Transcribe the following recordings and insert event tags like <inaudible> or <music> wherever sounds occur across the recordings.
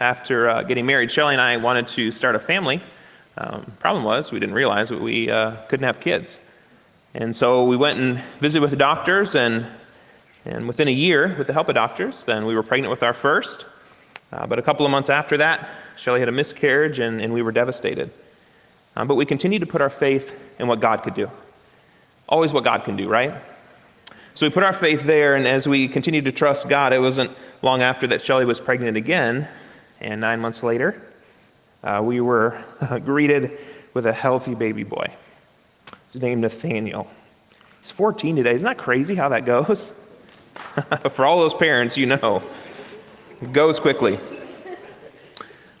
after uh, getting married, Shelly and I wanted to start a family. Um, problem was, we didn't realize that we uh, couldn't have kids. And so we went and visited with the doctors, and, and within a year, with the help of doctors, then we were pregnant with our first. Uh, but a couple of months after that, Shelly had a miscarriage, and, and we were devastated. Um, but we continued to put our faith in what God could do. Always what God can do, right? So we put our faith there, and as we continued to trust God, it wasn't long after that Shelly was pregnant again and nine months later, uh, we were <laughs> greeted with a healthy baby boy. His name Nathaniel. He's 14 today. Isn't that crazy how that goes? <laughs> For all those parents, you know, it goes quickly.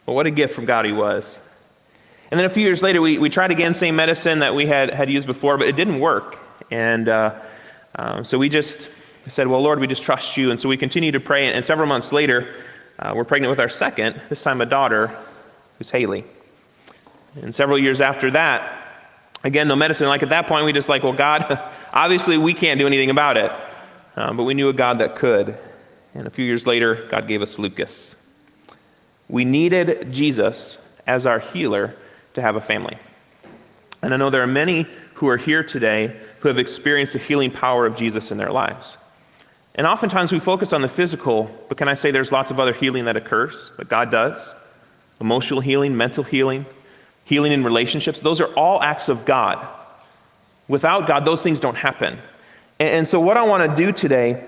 But what a gift from God he was. And then a few years later, we, we tried again, same medicine that we had, had used before, but it didn't work. And uh, um, so we just said, Well, Lord, we just trust you. And so we continued to pray. And several months later, uh, we're pregnant with our second, this time a daughter, who's Haley. And several years after that, again, no medicine. Like at that point, we just like, well, God, <laughs> obviously we can't do anything about it. Um, but we knew a God that could. And a few years later, God gave us Lucas. We needed Jesus as our healer to have a family. And I know there are many who are here today who have experienced the healing power of Jesus in their lives. And oftentimes we focus on the physical, but can I say there's lots of other healing that occurs, that God does? Emotional healing, mental healing, healing in relationships. Those are all acts of God. Without God, those things don't happen. And so, what I want to do today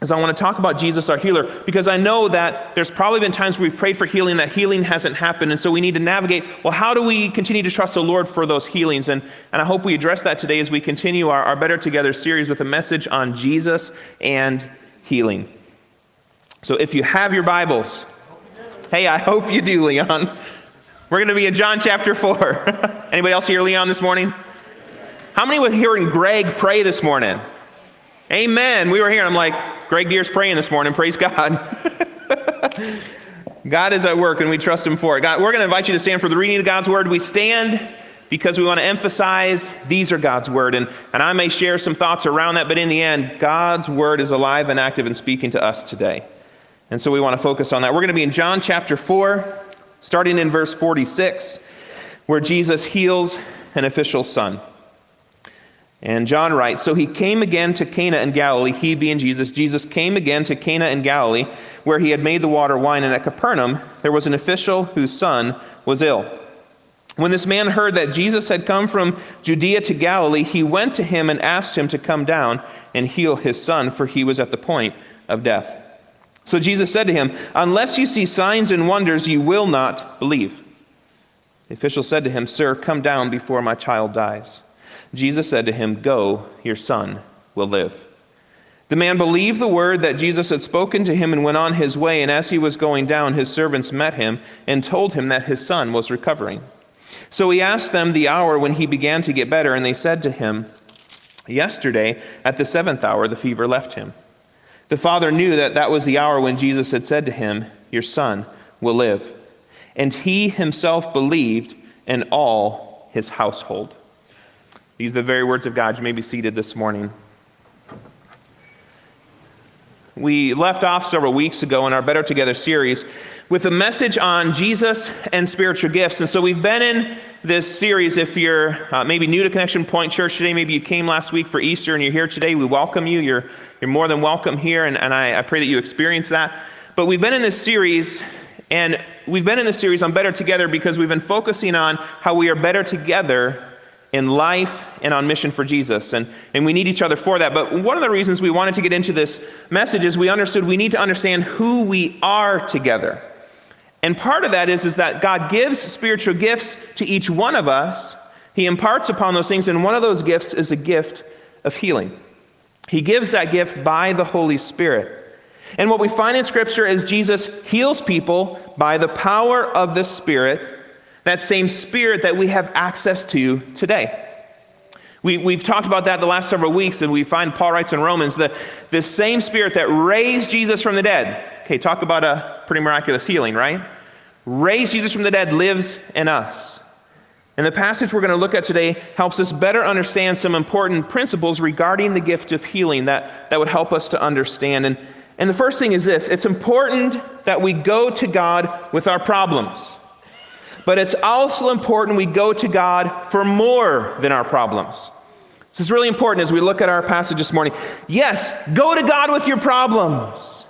is I want to talk about Jesus, our healer, because I know that there's probably been times where we've prayed for healing that healing hasn't happened. And so we need to navigate well, how do we continue to trust the Lord for those healings? And, and I hope we address that today as we continue our, our Better Together series with a message on Jesus and healing. So if you have your Bibles, hey, I hope you do, Leon. We're going to be in John chapter 4. <laughs> Anybody else here, Leon, this morning? How many were hearing Greg pray this morning? Amen. We were here. I'm like, Greg Deer's praying this morning. Praise God. <laughs> God is at work and we trust Him for it. God, we're going to invite you to stand for the reading of God's Word. We stand because we want to emphasize these are God's Word. And, and I may share some thoughts around that, but in the end, God's Word is alive and active and speaking to us today. And so we want to focus on that. We're going to be in John chapter 4, starting in verse 46, where Jesus heals an official's son. And John writes So he came again to Cana in Galilee, he being Jesus. Jesus came again to Cana in Galilee, where he had made the water wine. And at Capernaum, there was an official whose son was ill. When this man heard that Jesus had come from Judea to Galilee, he went to him and asked him to come down and heal his son, for he was at the point of death. So Jesus said to him, Unless you see signs and wonders, you will not believe. The official said to him, Sir, come down before my child dies. Jesus said to him, Go, your son will live. The man believed the word that Jesus had spoken to him and went on his way. And as he was going down, his servants met him and told him that his son was recovering. So he asked them the hour when he began to get better, and they said to him, Yesterday, at the seventh hour, the fever left him. The father knew that that was the hour when Jesus had said to him, Your son will live. And he himself believed, and all his household. These are the very words of God. You may be seated this morning. We left off several weeks ago in our Better Together series with a message on Jesus and spiritual gifts. And so we've been in this series. If you're uh, maybe new to Connection Point Church today, maybe you came last week for Easter and you're here today, we welcome you. You're, you're more than welcome here, and, and I, I pray that you experience that. But we've been in this series, and we've been in this series on Better Together because we've been focusing on how we are better together in life and on mission for Jesus. And, and we need each other for that. But one of the reasons we wanted to get into this message is we understood we need to understand who we are together. And part of that is, is that God gives spiritual gifts to each one of us. He imparts upon those things, and one of those gifts is a gift of healing. He gives that gift by the Holy Spirit. And what we find in Scripture is Jesus heals people by the power of the Spirit that same spirit that we have access to today. We, we've talked about that the last several weeks, and we find Paul writes in Romans that the same spirit that raised Jesus from the dead, okay, talk about a pretty miraculous healing, right? Raised Jesus from the dead lives in us. And the passage we're going to look at today helps us better understand some important principles regarding the gift of healing that, that would help us to understand. And, and the first thing is this it's important that we go to God with our problems. But it's also important we go to God for more than our problems. This is really important as we look at our passage this morning. Yes, go to God with your problems,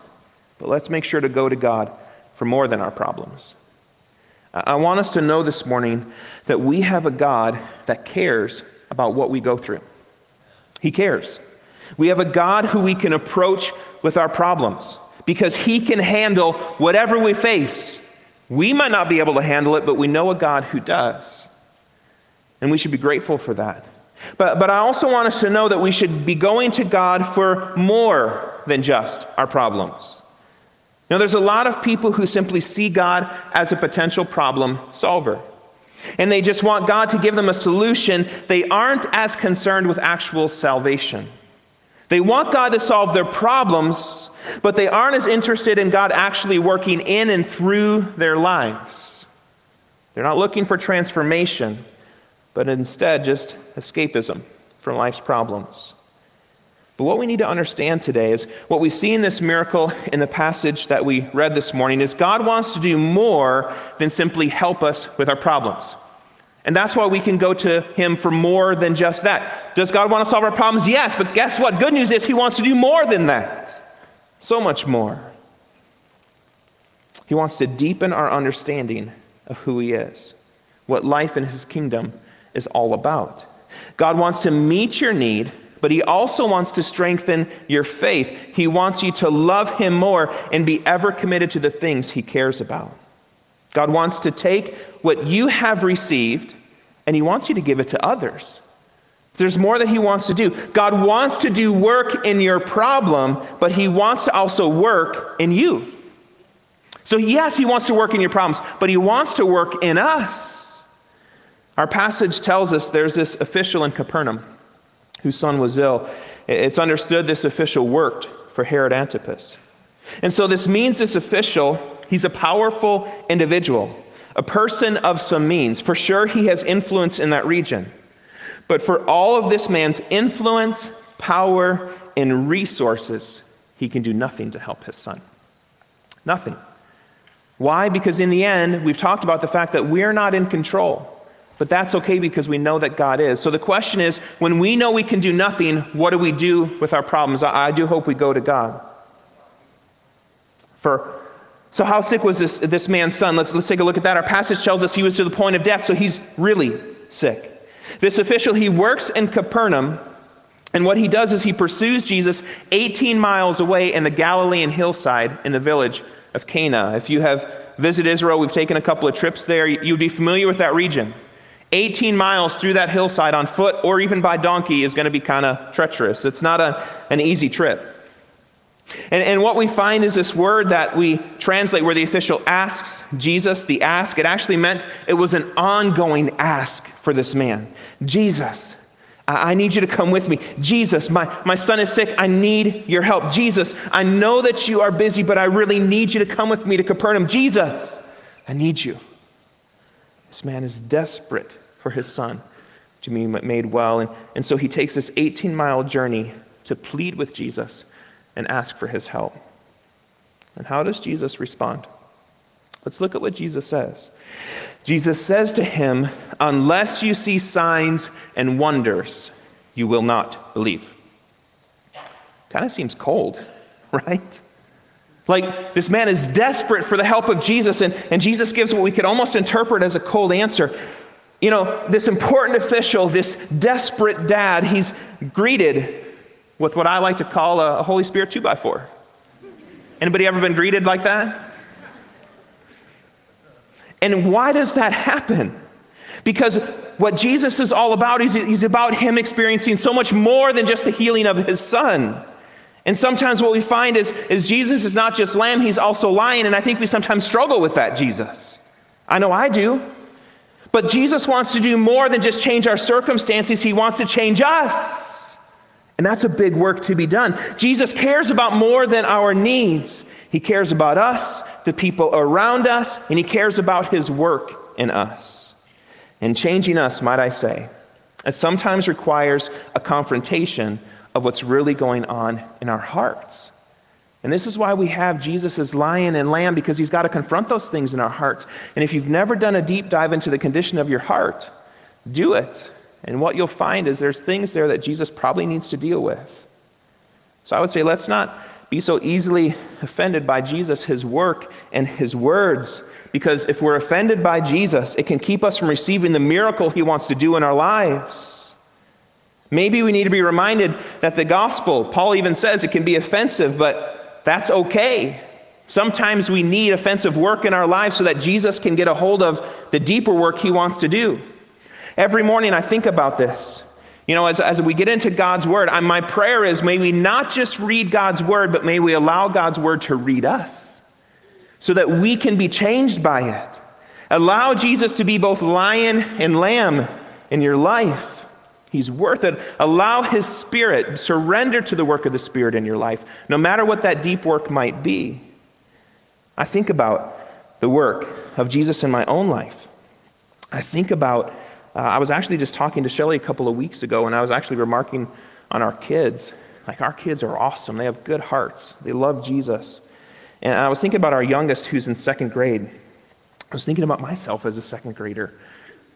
but let's make sure to go to God for more than our problems. I want us to know this morning that we have a God that cares about what we go through. He cares. We have a God who we can approach with our problems because He can handle whatever we face we might not be able to handle it, but we know a God who does. And we should be grateful for that. But, but I also want us to know that we should be going to God for more than just our problems. Now, there's a lot of people who simply see God as a potential problem solver. And they just want God to give them a solution. They aren't as concerned with actual salvation. They want God to solve their problems, but they aren't as interested in God actually working in and through their lives. They're not looking for transformation, but instead just escapism from life's problems. But what we need to understand today is what we see in this miracle in the passage that we read this morning is God wants to do more than simply help us with our problems. And that's why we can go to him for more than just that. Does God want to solve our problems? Yes, but guess what? Good news is he wants to do more than that. So much more. He wants to deepen our understanding of who he is, what life in his kingdom is all about. God wants to meet your need, but he also wants to strengthen your faith. He wants you to love him more and be ever committed to the things he cares about. God wants to take what you have received and He wants you to give it to others. There's more that He wants to do. God wants to do work in your problem, but He wants to also work in you. So, yes, He wants to work in your problems, but He wants to work in us. Our passage tells us there's this official in Capernaum whose son was ill. It's understood this official worked for Herod Antipas. And so, this means this official He's a powerful individual, a person of some means. For sure, he has influence in that region. But for all of this man's influence, power, and resources, he can do nothing to help his son. Nothing. Why? Because in the end, we've talked about the fact that we're not in control. But that's okay because we know that God is. So the question is when we know we can do nothing, what do we do with our problems? I, do hope we go to God. For so, how sick was this, this man's son? Let's, let's take a look at that. Our passage tells us he was to the point of death, so he's really sick. This official, he works in Capernaum, and what he does is he pursues Jesus 18 miles away in the Galilean hillside in the village of Cana. If you have visited Israel, we've taken a couple of trips there, you'd be familiar with that region. 18 miles through that hillside on foot or even by donkey is going to be kind of treacherous. It's not a, an easy trip. And, and what we find is this word that we translate where the official asks Jesus, the ask, it actually meant it was an ongoing ask for this man. Jesus, I need you to come with me. Jesus, my, my son is sick. I need your help. Jesus, I know that you are busy, but I really need you to come with me to Capernaum. Jesus, I need you. This man is desperate for his son to be made well. And, and so he takes this 18 mile journey to plead with Jesus and ask for his help. And how does Jesus respond? Let's look at what Jesus says. Jesus says to him, Unless you see signs and wonders, you will not believe. Kind of seems cold, <laughs> right? Like this man is desperate for the help of Jesus, and, and Jesus gives what we could almost interpret as a cold answer. You know, this important official, this desperate dad, he's greeted with what I like to call a Holy Spirit 2 by 4 Anybody ever been greeted like that? And why does that happen? Because what Jesus is all about is he's about him experiencing so much more than just the healing of his son. And sometimes what we find is, is Jesus is not just lamb, he's also lion. And I think we sometimes struggle with that, Jesus. I know I do. But Jesus wants to do more than just change our circumstances, He wants to change us. And that's a big work to be done. Jesus cares about more than our needs. He cares about us, the people around us, and He cares about His work in us. And changing us, might I say, it sometimes requires a confrontation of what's really going on in our hearts. And this is why we have Jesus as lion and lamb, because he's got to confront those things in our hearts. And if you've never done a deep dive into the condition of your heart, do it. And what you'll find is there's things there that Jesus probably needs to deal with. So I would say let's not be so easily offended by Jesus, his work, and his words, because if we're offended by Jesus, it can keep us from receiving the miracle he wants to do in our lives. Maybe we need to be reminded that the gospel, Paul even says it can be offensive, but that's okay. Sometimes we need offensive work in our lives so that Jesus can get a hold of the deeper work he wants to do. Every morning I think about this. You know, as, as we get into God's word, I, my prayer is may we not just read God's word, but may we allow God's word to read us so that we can be changed by it. Allow Jesus to be both lion and lamb in your life. He's worth it. Allow His Spirit, surrender to the work of the Spirit in your life, no matter what that deep work might be. I think about the work of Jesus in my own life. I think about, uh, I was actually just talking to Shelly a couple of weeks ago, and I was actually remarking on our kids. Like, our kids are awesome. They have good hearts, they love Jesus. And I was thinking about our youngest who's in second grade. I was thinking about myself as a second grader,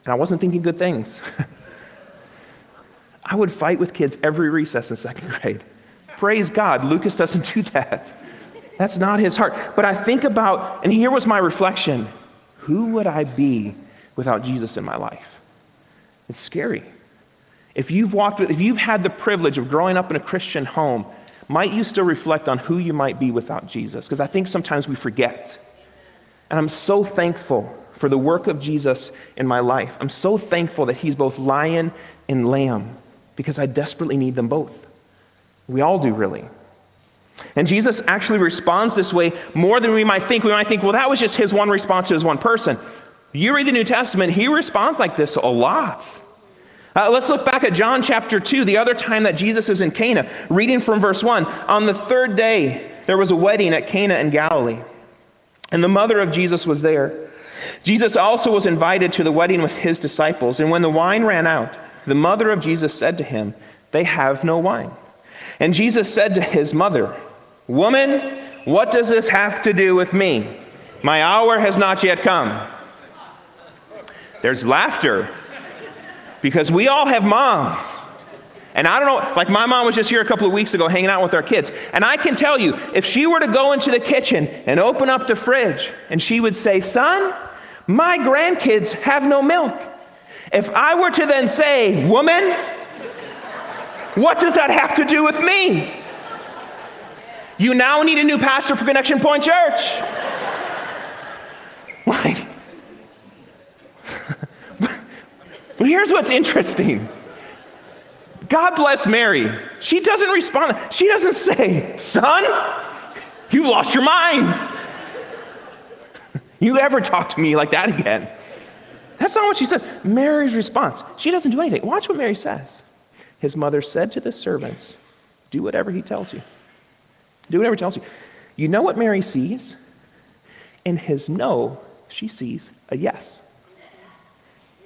and I wasn't thinking good things. <laughs> I would fight with kids every recess in second grade. Praise God, Lucas doesn't do that. That's not his heart. But I think about, and here was my reflection who would I be without Jesus in my life? It's scary. If you've walked with, if you've had the privilege of growing up in a Christian home, might you still reflect on who you might be without Jesus? Because I think sometimes we forget. And I'm so thankful for the work of Jesus in my life. I'm so thankful that he's both lion and lamb because I desperately need them both. We all do, really. And Jesus actually responds this way more than we might think. We might think, well, that was just his one response to his one person. You read the New Testament, he responds like this a lot. Uh, let's look back at John chapter 2, the other time that Jesus is in Cana, reading from verse 1. On the third day, there was a wedding at Cana in Galilee, and the mother of Jesus was there. Jesus also was invited to the wedding with his disciples, and when the wine ran out, the mother of Jesus said to him, They have no wine. And Jesus said to his mother, Woman, what does this have to do with me? My hour has not yet come. There's laughter because we all have moms. And I don't know, like my mom was just here a couple of weeks ago hanging out with our kids. And I can tell you, if she were to go into the kitchen and open up the fridge and she would say, Son, my grandkids have no milk. If I were to then say, Woman, what does that have to do with me? You now need a new pastor for Connection Point Church. Like, but here's what's interesting God bless Mary. She doesn't respond. She doesn't say, Son, you've lost your mind. <laughs> You ever talk to me like that again? That's not what she says. Mary's response, she doesn't do anything. Watch what Mary says. His mother said to the servants, Do whatever he tells you. Do whatever he tells you. You know what Mary sees? In his no, she sees a yes.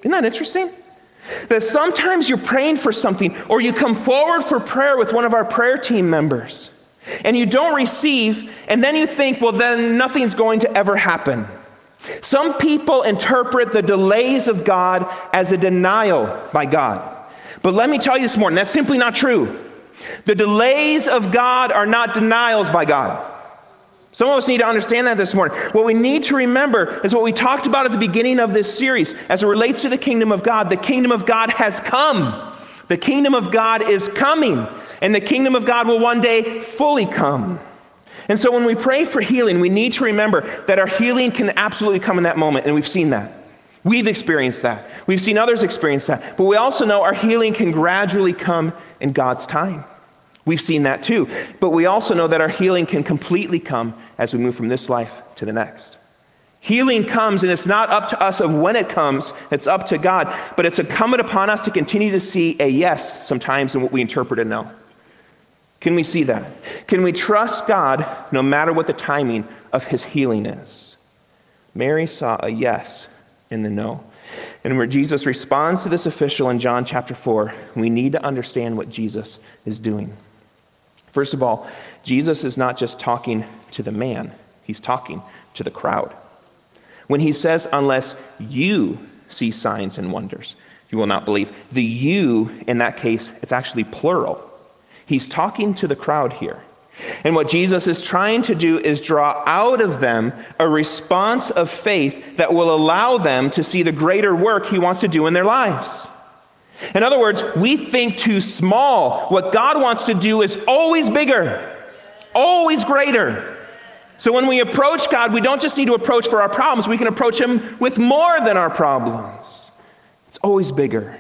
Isn't that interesting? That sometimes you're praying for something, or you come forward for prayer with one of our prayer team members, and you don't receive, and then you think, well, then nothing's going to ever happen. Some people interpret the delays of God as a denial by God. But let me tell you this morning, that's simply not true. The delays of God are not denials by God. Some of us need to understand that this morning. What we need to remember is what we talked about at the beginning of this series as it relates to the kingdom of God. The kingdom of God has come. The kingdom of God is coming, and the kingdom of God will one day fully come. And so when we pray for healing, we need to remember that our healing can absolutely come in that moment, and we've seen that. We've experienced that. We've seen others experience that. But we also know our healing can gradually come in God's time. We've seen that too. But we also know that our healing can completely come as we move from this life to the next. Healing comes, and it's not up to us of when it comes, it's up to God. But it's incumbent upon us to continue to see a yes sometimes in what we interpret a no. Can we see that? Can we trust God no matter what the timing of his healing is? Mary saw a yes in the no. And where Jesus responds to this official in John chapter 4, we need to understand what Jesus is doing. First of all, Jesus is not just talking to the man, he's talking to the crowd. When he says, unless you see signs and wonders, you will not believe. The you, in that case, it's actually plural. He's talking to the crowd here. And what Jesus is trying to do is draw out of them a response of faith that will allow them to see the greater work he wants to do in their lives. In other words, we think too small. What God wants to do is always bigger, always greater. So when we approach God, we don't just need to approach for our problems, we can approach Him with more than our problems. It's always bigger.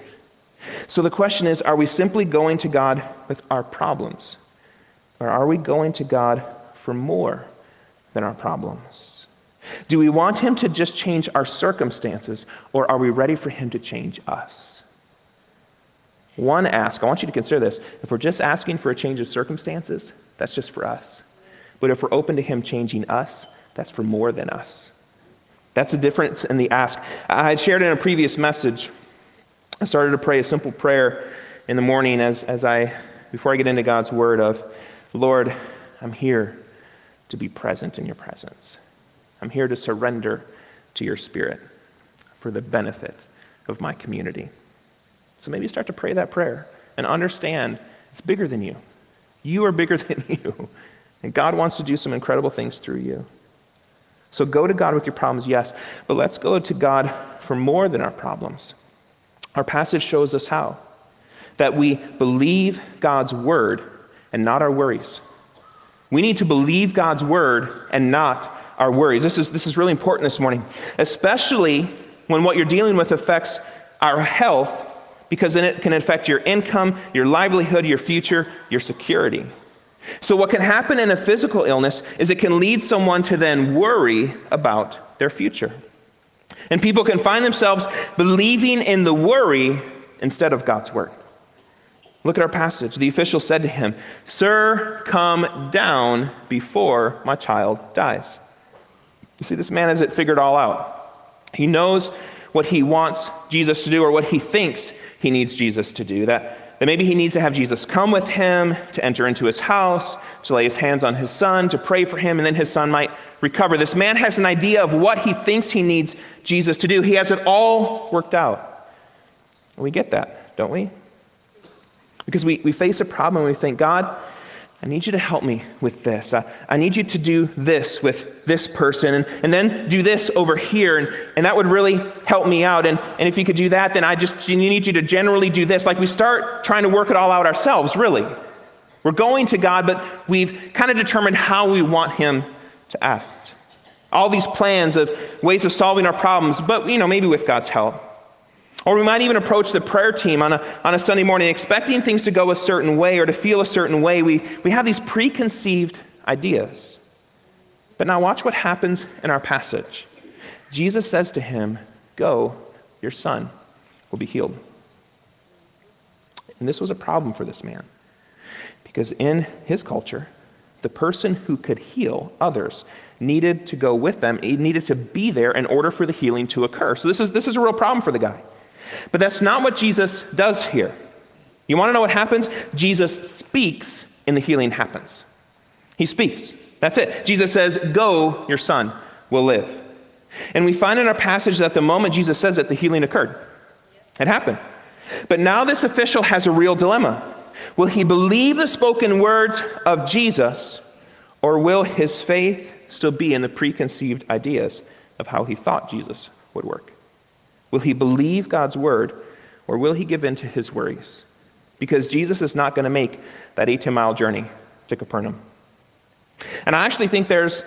So the question is are we simply going to God with our problems? Or are we going to God for more than our problems? Do we want Him to just change our circumstances, or are we ready for Him to change us? One ask, I want you to consider this. If we're just asking for a change of circumstances, that's just for us. But if we're open to Him changing us, that's for more than us. That's the difference in the ask. I had shared in a previous message I started to pray a simple prayer in the morning as, as I, before I get into God's word of, Lord, I'm here to be present in your presence. I'm here to surrender to your spirit for the benefit of my community. So maybe start to pray that prayer and understand it's bigger than you. You are bigger <laughs> than you. And God wants to do some incredible things through you. So go to God with your problems, yes, but let's go to God for more than our problems. Our passage shows us how that we believe God's word and not our worries. We need to believe God's word and not our worries. This is, this is really important this morning, especially when what you're dealing with affects our health, because then it can affect your income, your livelihood, your future, your security. So, what can happen in a physical illness is it can lead someone to then worry about their future. And people can find themselves believing in the worry instead of God's word. Look at our passage. The official said to him, Sir, come down before my child dies. You see, this man has it figured all out. He knows what he wants Jesus to do or what he thinks he needs Jesus to do. That, that maybe he needs to have Jesus come with him, to enter into his house, to lay his hands on his son, to pray for him, and then his son might recover. This man has an idea of what he thinks he needs Jesus to do. He has it all worked out. We get that, don't we? Because we, we face a problem and we think, God, I need you to help me with this. I, I need you to do this with this person, and, and then do this over here, and, and that would really help me out. And, and if you could do that, then I just need you to generally do this. Like we start trying to work it all out ourselves, really. We're going to God, but we've kind of determined how we want Him to act. All these plans of ways of solving our problems, but you know, maybe with God's help. Or we might even approach the prayer team on a, on a Sunday morning expecting things to go a certain way or to feel a certain way. We, we have these preconceived ideas. But now watch what happens in our passage. Jesus says to him, Go, your son will be healed. And this was a problem for this man. Because in his culture, the person who could heal others needed to go with them, he needed to be there in order for the healing to occur. So this is, this is a real problem for the guy. But that's not what Jesus does here. You want to know what happens? Jesus speaks and the healing happens. He speaks. That's it. Jesus says, Go, your son will live. And we find in our passage that the moment Jesus says it, the healing occurred. It happened. But now this official has a real dilemma. Will he believe the spoken words of Jesus, or will his faith still be in the preconceived ideas of how he thought Jesus would work? Will he believe God's word, or will he give in to his worries? Because Jesus is not going to make that 18 mile journey to Capernaum. And I actually think there's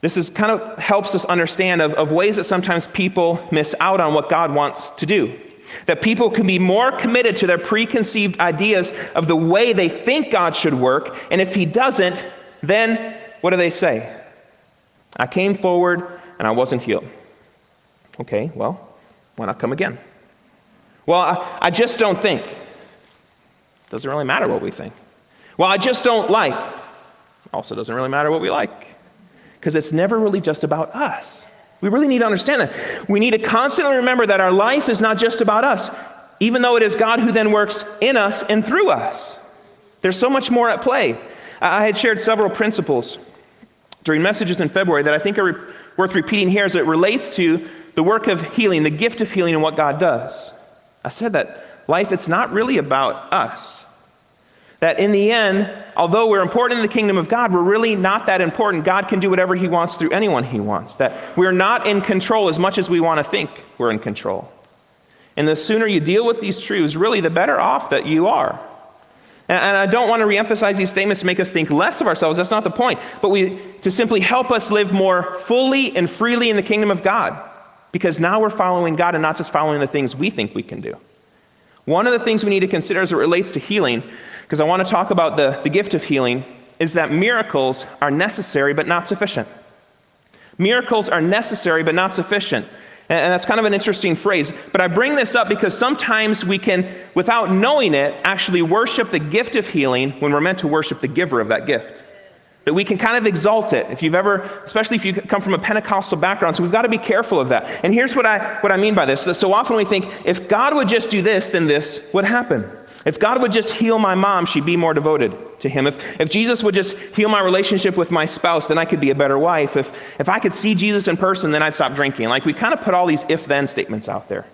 this is kind of helps us understand of, of ways that sometimes people miss out on what God wants to do. That people can be more committed to their preconceived ideas of the way they think God should work, and if He doesn't, then what do they say? I came forward and I wasn't healed. Okay, well, why not come again? Well, I, I just don't think. Doesn't really matter what we think. Well, I just don't like. Also, doesn't really matter what we like. Because it's never really just about us. We really need to understand that. We need to constantly remember that our life is not just about us, even though it is God who then works in us and through us. There's so much more at play. I had shared several principles during messages in February that I think are re- worth repeating here as it relates to the work of healing, the gift of healing, and what God does. I said that life, it's not really about us. That in the end, although we're important in the kingdom of God, we're really not that important. God can do whatever He wants through anyone He wants. That we're not in control as much as we want to think we're in control. And the sooner you deal with these truths, really, the better off that you are. And I don't want to reemphasize these statements to make us think less of ourselves. That's not the point. But we, to simply help us live more fully and freely in the kingdom of God. Because now we're following God and not just following the things we think we can do. One of the things we need to consider as it relates to healing, because I want to talk about the, the gift of healing, is that miracles are necessary but not sufficient. Miracles are necessary but not sufficient. And that's kind of an interesting phrase. But I bring this up because sometimes we can, without knowing it, actually worship the gift of healing when we're meant to worship the giver of that gift. That we can kind of exalt it. If you've ever, especially if you come from a Pentecostal background, so we've got to be careful of that. And here's what I, what I mean by this. So often we think if God would just do this, then this would happen. If God would just heal my mom, she'd be more devoted to Him. If, if Jesus would just heal my relationship with my spouse, then I could be a better wife. If, if I could see Jesus in person, then I'd stop drinking. Like we kind of put all these if then statements out there.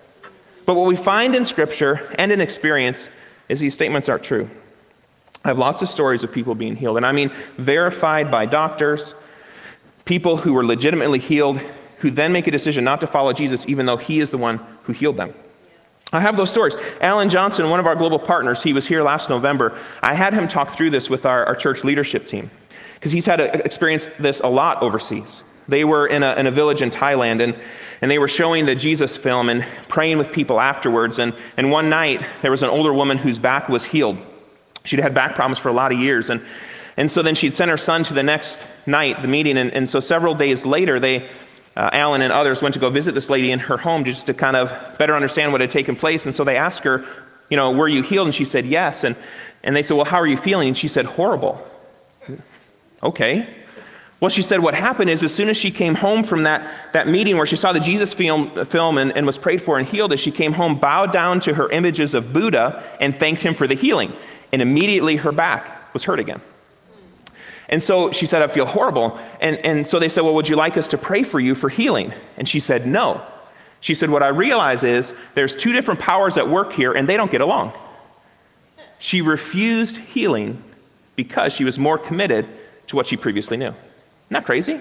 But what we find in Scripture and in experience is these statements aren't true. I have lots of stories of people being healed, and I mean verified by doctors, people who were legitimately healed, who then make a decision not to follow Jesus, even though He is the one who healed them. I have those stories. Alan Johnson, one of our global partners, he was here last November. I had him talk through this with our, our church leadership team because he's had to experience this a lot overseas. They were in a, in a village in Thailand and, and they were showing the Jesus film and praying with people afterwards. And, and one night, there was an older woman whose back was healed. She'd had back problems for a lot of years. And, and so then she'd sent her son to the next night, the meeting. And, and so several days later, they, uh, Alan and others went to go visit this lady in her home just to kind of better understand what had taken place. And so they asked her, you know, were you healed? And she said, yes. And, and they said, well, how are you feeling? And she said, horrible. Okay. Well, she said what happened is as soon as she came home from that, that meeting where she saw the Jesus film, film and, and was prayed for and healed, as she came home, bowed down to her images of Buddha and thanked him for the healing. And immediately her back was hurt again. And so she said, I feel horrible. And, and so they said, Well, would you like us to pray for you for healing? And she said, No. She said, What I realize is there's two different powers at work here, and they don't get along. She refused healing because she was more committed to what she previously knew. Isn't that crazy?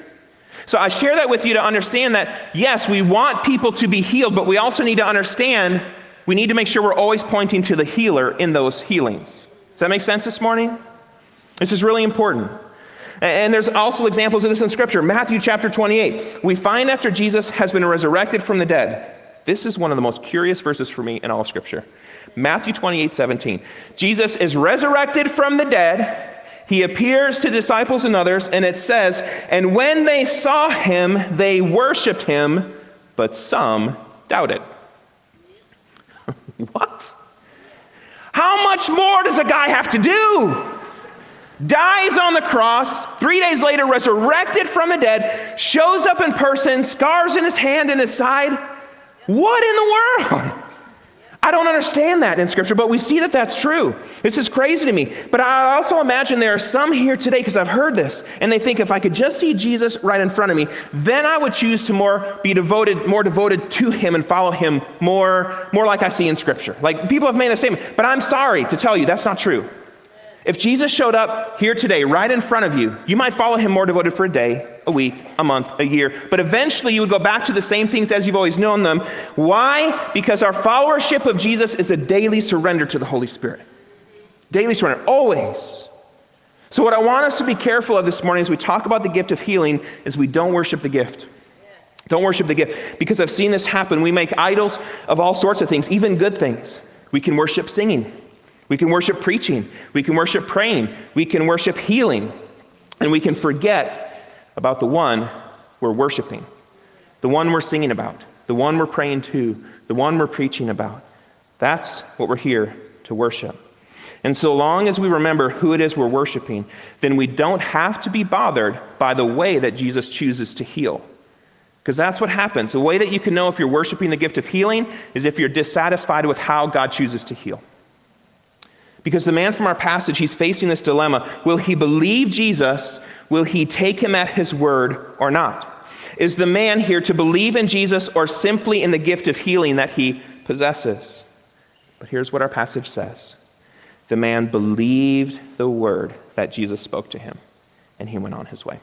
So I share that with you to understand that, yes, we want people to be healed, but we also need to understand we need to make sure we're always pointing to the healer in those healings. That make sense this morning? This is really important. And there's also examples of this in Scripture. Matthew chapter 28. We find after Jesus has been resurrected from the dead. This is one of the most curious verses for me in all Scripture. Matthew 28, 17. Jesus is resurrected from the dead. He appears to disciples and others, and it says, And when they saw him, they worshiped him, but some doubted. <laughs> what? How much more does a guy have to do? dies on the cross, three days later, resurrected from the dead, shows up in person, scars in his hand and his side. What in the world? I don't understand that in Scripture, but we see that that's true. This is crazy to me. But I also imagine there are some here today, because I've heard this, and they think if I could just see Jesus right in front of me, then I would choose to more be devoted, more devoted to him and follow him more, more like I see in Scripture. Like people have made the statement, but I'm sorry to tell you that's not true. If Jesus showed up here today, right in front of you, you might follow him more devoted for a day, a week, a month, a year, but eventually you would go back to the same things as you've always known them. Why? Because our followership of Jesus is a daily surrender to the Holy Spirit. Daily surrender, always. So, what I want us to be careful of this morning as we talk about the gift of healing is we don't worship the gift. Don't worship the gift. Because I've seen this happen. We make idols of all sorts of things, even good things. We can worship singing. We can worship preaching. We can worship praying. We can worship healing. And we can forget about the one we're worshiping. the one we're singing about, the one we're praying to, the one we're preaching about. That's what we're here to worship. And so long as we remember who it is we're worshiping, then we don't have to be bothered by the way that Jesus chooses to heal. Because that's what happens. The way that you can know if you're worshiping the gift of healing is if you're dissatisfied with how God chooses to heal. Because the man from our passage, he's facing this dilemma. Will he believe Jesus? Will he take him at his word or not? Is the man here to believe in Jesus or simply in the gift of healing that he possesses? But here's what our passage says The man believed the word that Jesus spoke to him, and he went on his way.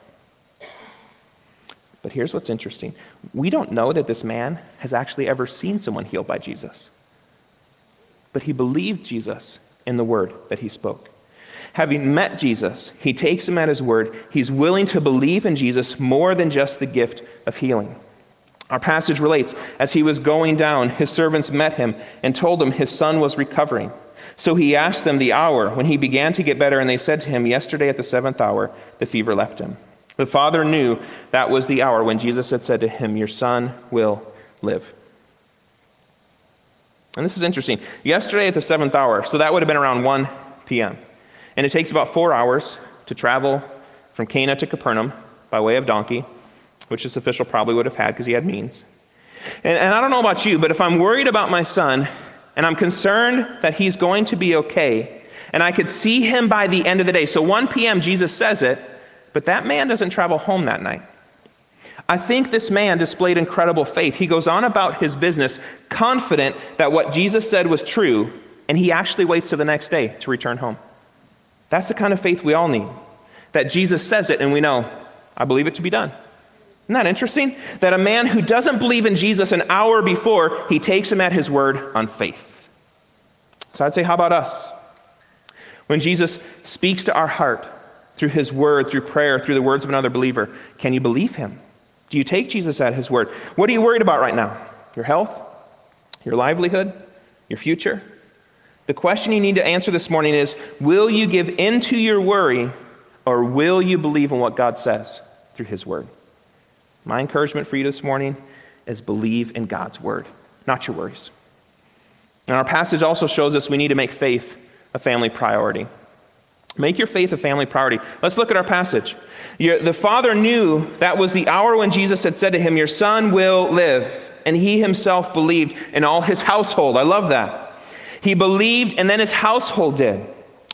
But here's what's interesting we don't know that this man has actually ever seen someone healed by Jesus. But he believed Jesus in the word that he spoke. Having met Jesus, he takes him at his word. He's willing to believe in Jesus more than just the gift of healing. Our passage relates as he was going down, his servants met him and told him his son was recovering. So he asked them the hour when he began to get better, and they said to him, Yesterday at the seventh hour, the fever left him. The father knew that was the hour when Jesus had said to him, Your son will live. And this is interesting. Yesterday at the seventh hour, so that would have been around 1 p.m. And it takes about four hours to travel from Cana to Capernaum by way of donkey, which this official probably would have had because he had means. And, and I don't know about you, but if I'm worried about my son and I'm concerned that he's going to be okay, and I could see him by the end of the day, so 1 p.m., Jesus says it, but that man doesn't travel home that night. I think this man displayed incredible faith. He goes on about his business, confident that what Jesus said was true, and he actually waits to the next day to return home. That's the kind of faith we all need. That Jesus says it, and we know, I believe it to be done. Isn't that interesting? That a man who doesn't believe in Jesus an hour before, he takes him at his word on faith. So I'd say, how about us? When Jesus speaks to our heart, through his word, through prayer, through the words of another believer? Can you believe him? Do you take Jesus at his word? What are you worried about right now? Your health? Your livelihood? Your future? The question you need to answer this morning is Will you give in to your worry or will you believe in what God says through his word? My encouragement for you this morning is believe in God's word, not your worries. And our passage also shows us we need to make faith a family priority. Make your faith a family priority. Let's look at our passage. the father knew that was the hour when Jesus had said to him, Your son will live. And he himself believed, and all his household. I love that. He believed, and then his household did.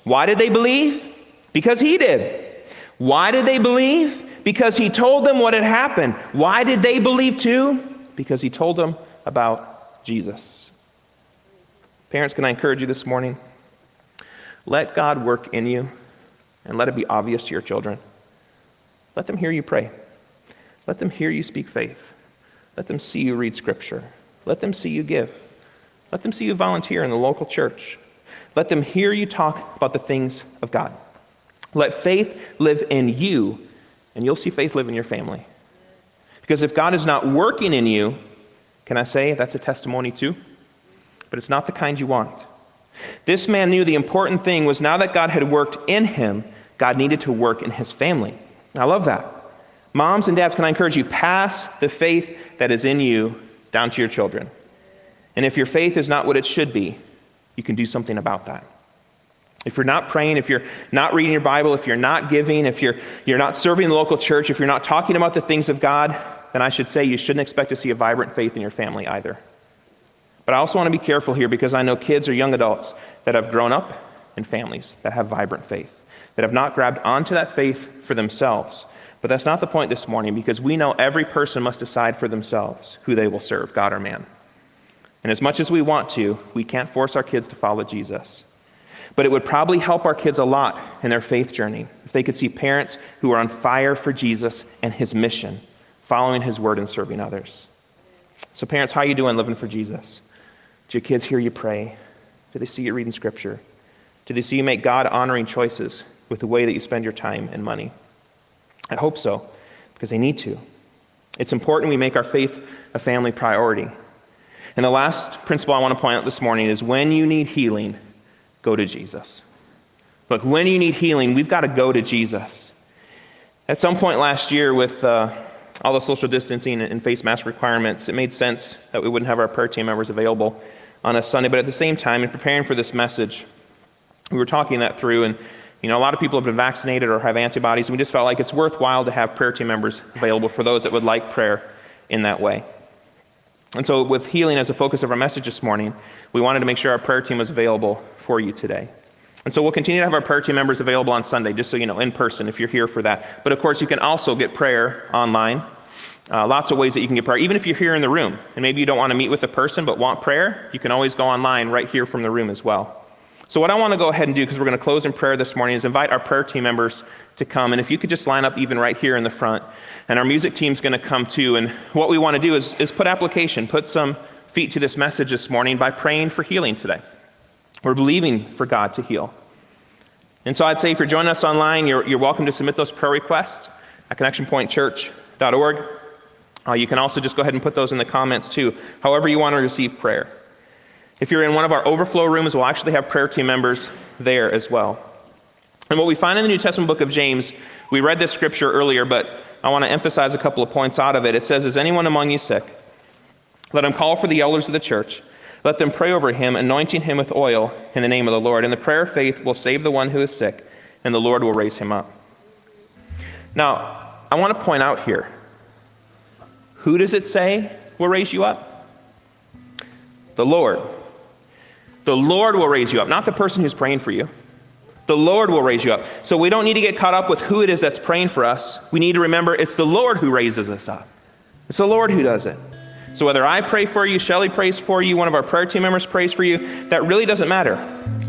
Why did they believe? Because he did. Why did they believe? Because he told them what had happened. Why did they believe too? Because he told them about Jesus. Parents, can I encourage you this morning? Let God work in you and let it be obvious to your children. Let them hear you pray. Let them hear you speak faith. Let them see you read scripture. Let them see you give. Let them see you volunteer in the local church. Let them hear you talk about the things of God. Let faith live in you, and you'll see faith live in your family. Because if God is not working in you, can I say that's a testimony too? But it's not the kind you want. This man knew the important thing was now that God had worked in him, God needed to work in his family. I love that. Moms and dads, can I encourage you, pass the faith that is in you down to your children. And if your faith is not what it should be, you can do something about that. If you're not praying, if you're not reading your Bible, if you're not giving, if you're, you're not serving the local church, if you're not talking about the things of God, then I should say you shouldn't expect to see a vibrant faith in your family either. But I also want to be careful here because I know kids or young adults that have grown up in families that have vibrant faith, that have not grabbed onto that faith for themselves. But that's not the point this morning because we know every person must decide for themselves who they will serve, God or man. And as much as we want to, we can't force our kids to follow Jesus. But it would probably help our kids a lot in their faith journey if they could see parents who are on fire for Jesus and his mission, following his word and serving others. So parents, how are you doing living for Jesus? Do your kids hear you pray? Do they see you reading scripture? Do they see you make God honoring choices with the way that you spend your time and money? I hope so, because they need to. It's important we make our faith a family priority. And the last principle I want to point out this morning is when you need healing, go to Jesus. Look, when you need healing, we've got to go to Jesus. At some point last year, with uh, all the social distancing and face mask requirements, it made sense that we wouldn't have our prayer team members available on a Sunday. But at the same time, in preparing for this message, we were talking that through, and you know, a lot of people have been vaccinated or have antibodies, and we just felt like it's worthwhile to have prayer team members available for those that would like prayer in that way. And so, with healing as the focus of our message this morning, we wanted to make sure our prayer team was available for you today. And so we'll continue to have our prayer team members available on Sunday, just so you know, in person if you're here for that. But of course, you can also get prayer online. Uh, lots of ways that you can get prayer, even if you're here in the room and maybe you don't want to meet with a person but want prayer, you can always go online right here from the room as well. So, what I want to go ahead and do, because we're going to close in prayer this morning, is invite our prayer team members to come. And if you could just line up even right here in the front, and our music team's going to come too. And what we want to do is, is put application, put some feet to this message this morning by praying for healing today. We're believing for God to heal. And so I'd say if you're joining us online, you're, you're welcome to submit those prayer requests at connectionpointchurch.org. Uh, you can also just go ahead and put those in the comments too, however you want to receive prayer. If you're in one of our overflow rooms, we'll actually have prayer team members there as well. And what we find in the New Testament book of James, we read this scripture earlier, but I want to emphasize a couple of points out of it. It says, Is anyone among you sick? Let him call for the elders of the church let them pray over him, anointing him with oil in the name of the Lord. And the prayer of faith will save the one who is sick, and the Lord will raise him up. Now, I want to point out here who does it say will raise you up? The Lord. The Lord will raise you up, not the person who's praying for you. The Lord will raise you up. So we don't need to get caught up with who it is that's praying for us. We need to remember it's the Lord who raises us up. It's the Lord who does it. So whether I pray for you, Shelly prays for you, one of our prayer team members prays for you, that really doesn't matter.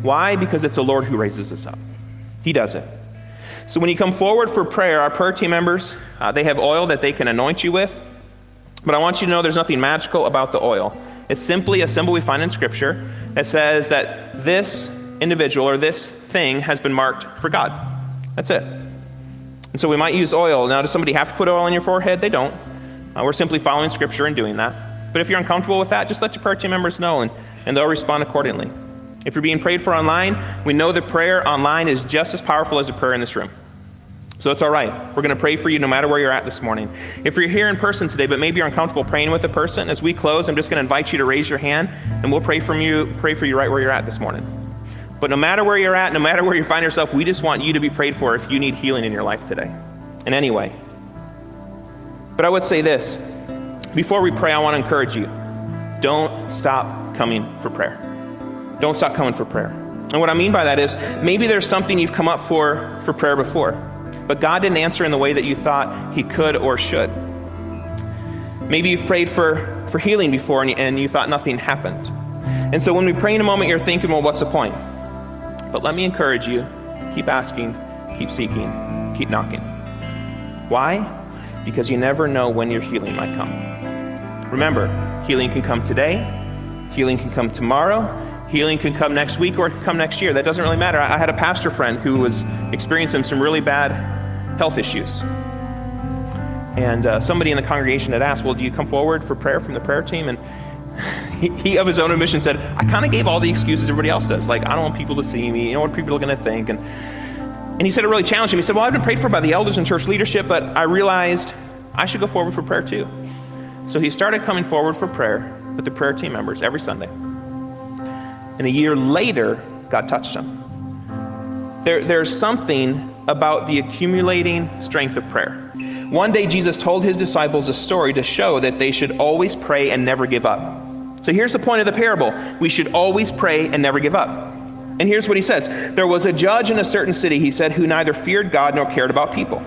Why? Because it's the Lord who raises us up. He does it. So when you come forward for prayer, our prayer team members, uh, they have oil that they can anoint you with. But I want you to know there's nothing magical about the oil. It's simply a symbol we find in Scripture that says that this individual or this thing has been marked for God. That's it. And so we might use oil. Now, does somebody have to put oil on your forehead? They don't. Uh, we're simply following Scripture and doing that. But if you're uncomfortable with that, just let your prayer team members know and, and they'll respond accordingly. If you're being prayed for online, we know that prayer online is just as powerful as a prayer in this room. So it's all right. We're going to pray for you no matter where you're at this morning. If you're here in person today, but maybe you're uncomfortable praying with a person, as we close, I'm just going to invite you to raise your hand, and we'll pray from you, pray for you right where you're at this morning. But no matter where you're at, no matter where you find yourself, we just want you to be prayed for if you need healing in your life today. In any way. But I would say this before we pray, I want to encourage you don't stop coming for prayer. Don't stop coming for prayer. And what I mean by that is maybe there's something you've come up for for prayer before, but God didn't answer in the way that you thought He could or should. Maybe you've prayed for, for healing before and you, and you thought nothing happened. And so when we pray in a moment, you're thinking, well, what's the point? But let me encourage you keep asking, keep seeking, keep knocking. Why? Because you never know when your healing might come. Remember, healing can come today, healing can come tomorrow, healing can come next week or come next year. That doesn't really matter. I had a pastor friend who was experiencing some really bad health issues. And uh, somebody in the congregation had asked, Well, do you come forward for prayer from the prayer team? And <laughs> he, he of his own admission, said, I kind of gave all the excuses everybody else does. Like, I don't want people to see me. You know what people are going to think? And, and he said it really challenged him. He said, Well, I've been prayed for by the elders and church leadership, but I realized I should go forward for prayer too. So he started coming forward for prayer with the prayer team members every Sunday. And a year later, God touched him. There, there's something about the accumulating strength of prayer. One day, Jesus told his disciples a story to show that they should always pray and never give up. So here's the point of the parable we should always pray and never give up. And here's what he says There was a judge in a certain city, he said, who neither feared God nor cared about people.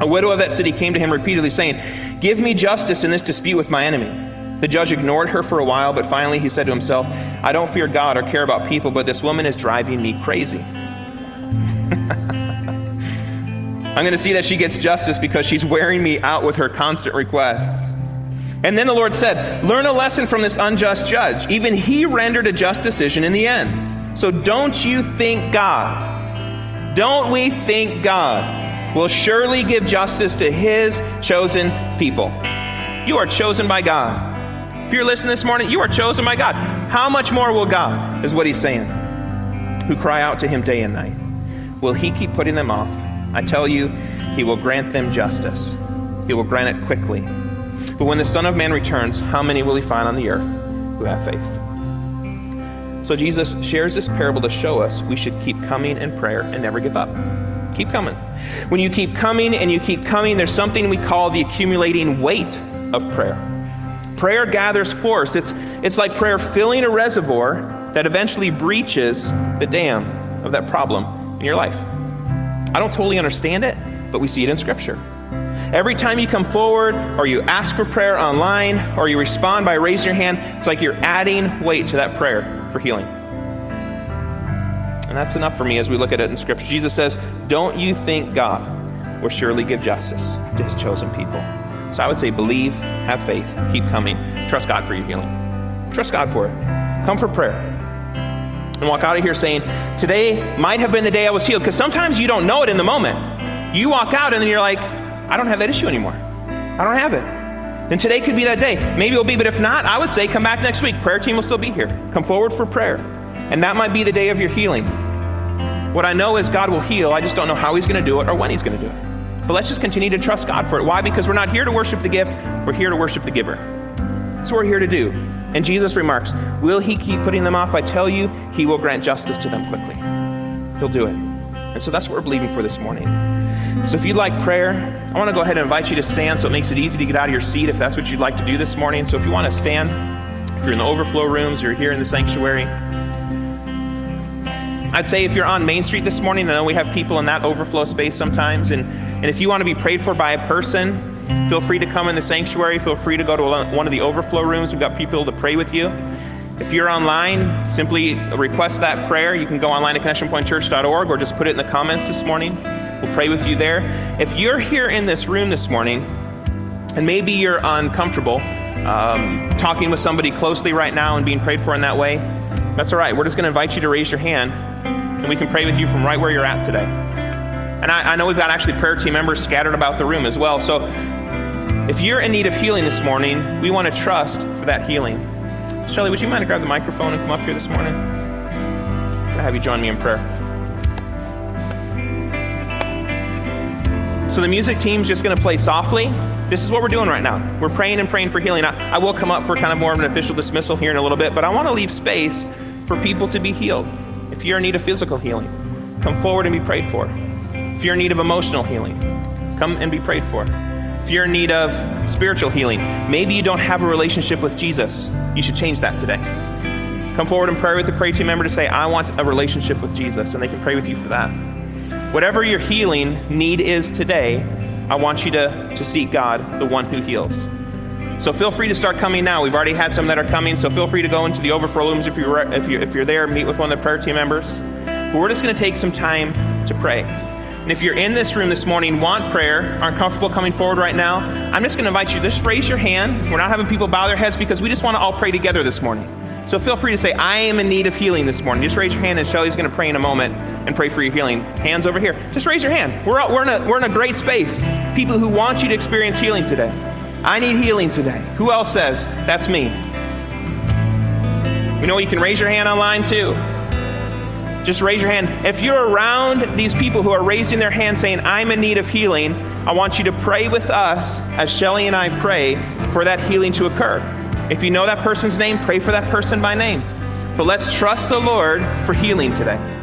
A widow of that city came to him repeatedly, saying, Give me justice in this dispute with my enemy. The judge ignored her for a while, but finally he said to himself, I don't fear God or care about people, but this woman is driving me crazy. <laughs> I'm going to see that she gets justice because she's wearing me out with her constant requests. And then the Lord said, Learn a lesson from this unjust judge. Even he rendered a just decision in the end. So don't you think God? Don't we think God will surely give justice to his chosen people. You are chosen by God. If you're listening this morning, you are chosen by God. How much more will God, is what he's saying, who cry out to him day and night? Will he keep putting them off? I tell you, he will grant them justice. he will grant it quickly. But when the Son of Man returns, how many will he find on the earth who have faith? So Jesus shares this parable to show us we should keep coming in prayer and never give up. Keep coming. When you keep coming and you keep coming, there's something we call the accumulating weight of prayer. Prayer gathers force. It's, it's like prayer filling a reservoir that eventually breaches the dam of that problem in your life. I don't totally understand it, but we see it in Scripture. Every time you come forward, or you ask for prayer online, or you respond by raising your hand, it's like you're adding weight to that prayer for healing. And that's enough for me as we look at it in Scripture. Jesus says, Don't you think God will surely give justice to his chosen people? So I would say, believe, have faith, keep coming, trust God for your healing. Trust God for it. Come for prayer. And walk out of here saying, Today might have been the day I was healed. Because sometimes you don't know it in the moment. You walk out and then you're like, I don't have that issue anymore. I don't have it. And today could be that day. Maybe it'll be, but if not, I would say come back next week. Prayer team will still be here. Come forward for prayer. And that might be the day of your healing. What I know is God will heal. I just don't know how He's going to do it or when He's going to do it. But let's just continue to trust God for it. Why? Because we're not here to worship the gift, we're here to worship the giver. That's what we're here to do. And Jesus remarks, Will He keep putting them off? I tell you, He will grant justice to them quickly. He'll do it. And so that's what we're believing for this morning. So if you'd like prayer, I want to go ahead and invite you to stand so it makes it easy to get out of your seat if that's what you'd like to do this morning. So if you want to stand, if you're in the overflow rooms, you're here in the sanctuary. I'd say if you're on Main Street this morning, I know we have people in that overflow space sometimes, and, and if you want to be prayed for by a person, feel free to come in the sanctuary. Feel free to go to one of the overflow rooms. We've got people to pray with you. If you're online, simply request that prayer. You can go online to connectionpointchurch.org or just put it in the comments this morning. We'll pray with you there. If you're here in this room this morning, and maybe you're uncomfortable um, talking with somebody closely right now and being prayed for in that way, that's all right. We're just going to invite you to raise your hand, and we can pray with you from right where you're at today. And I, I know we've got actually prayer team members scattered about the room as well. So if you're in need of healing this morning, we want to trust for that healing. Shelly, would you mind to grab the microphone and come up here this morning? I'm have you join me in prayer. So the music team's just going to play softly. This is what we're doing right now. We're praying and praying for healing. I, I, will come up for kind of more of an official dismissal here in a little bit, but I want to leave space for people to be healed. If you're in need of physical healing, come forward and be prayed for. If you're in need of emotional healing, come and be prayed for. If you're in need of spiritual healing, maybe you don't have a relationship with Jesus, you should change that today. Come forward and pray with the prayer team member to say, I want a relationship with Jesus, and they can pray with you for that. Whatever your healing need is today, I want you to, to seek God, the one who heals. So feel free to start coming now. We've already had some that are coming, so feel free to go into the overflow rooms if you're, if you're, if you're there, meet with one of the prayer team members. But we're just going to take some time to pray. And if you're in this room this morning, want prayer, aren't comfortable coming forward right now, I'm just going to invite you just raise your hand. We're not having people bow their heads because we just want to all pray together this morning. So feel free to say, I am in need of healing this morning. Just raise your hand, and Shelly's going to pray in a moment and pray for your healing. Hands over here. Just raise your hand. We're, we're, in a, we're in a great space. People who want you to experience healing today. I need healing today. Who else says, That's me? You know, you can raise your hand online too. Just raise your hand. If you're around these people who are raising their hand saying, I'm in need of healing, I want you to pray with us as Shelly and I pray for that healing to occur. If you know that person's name, pray for that person by name. But let's trust the Lord for healing today.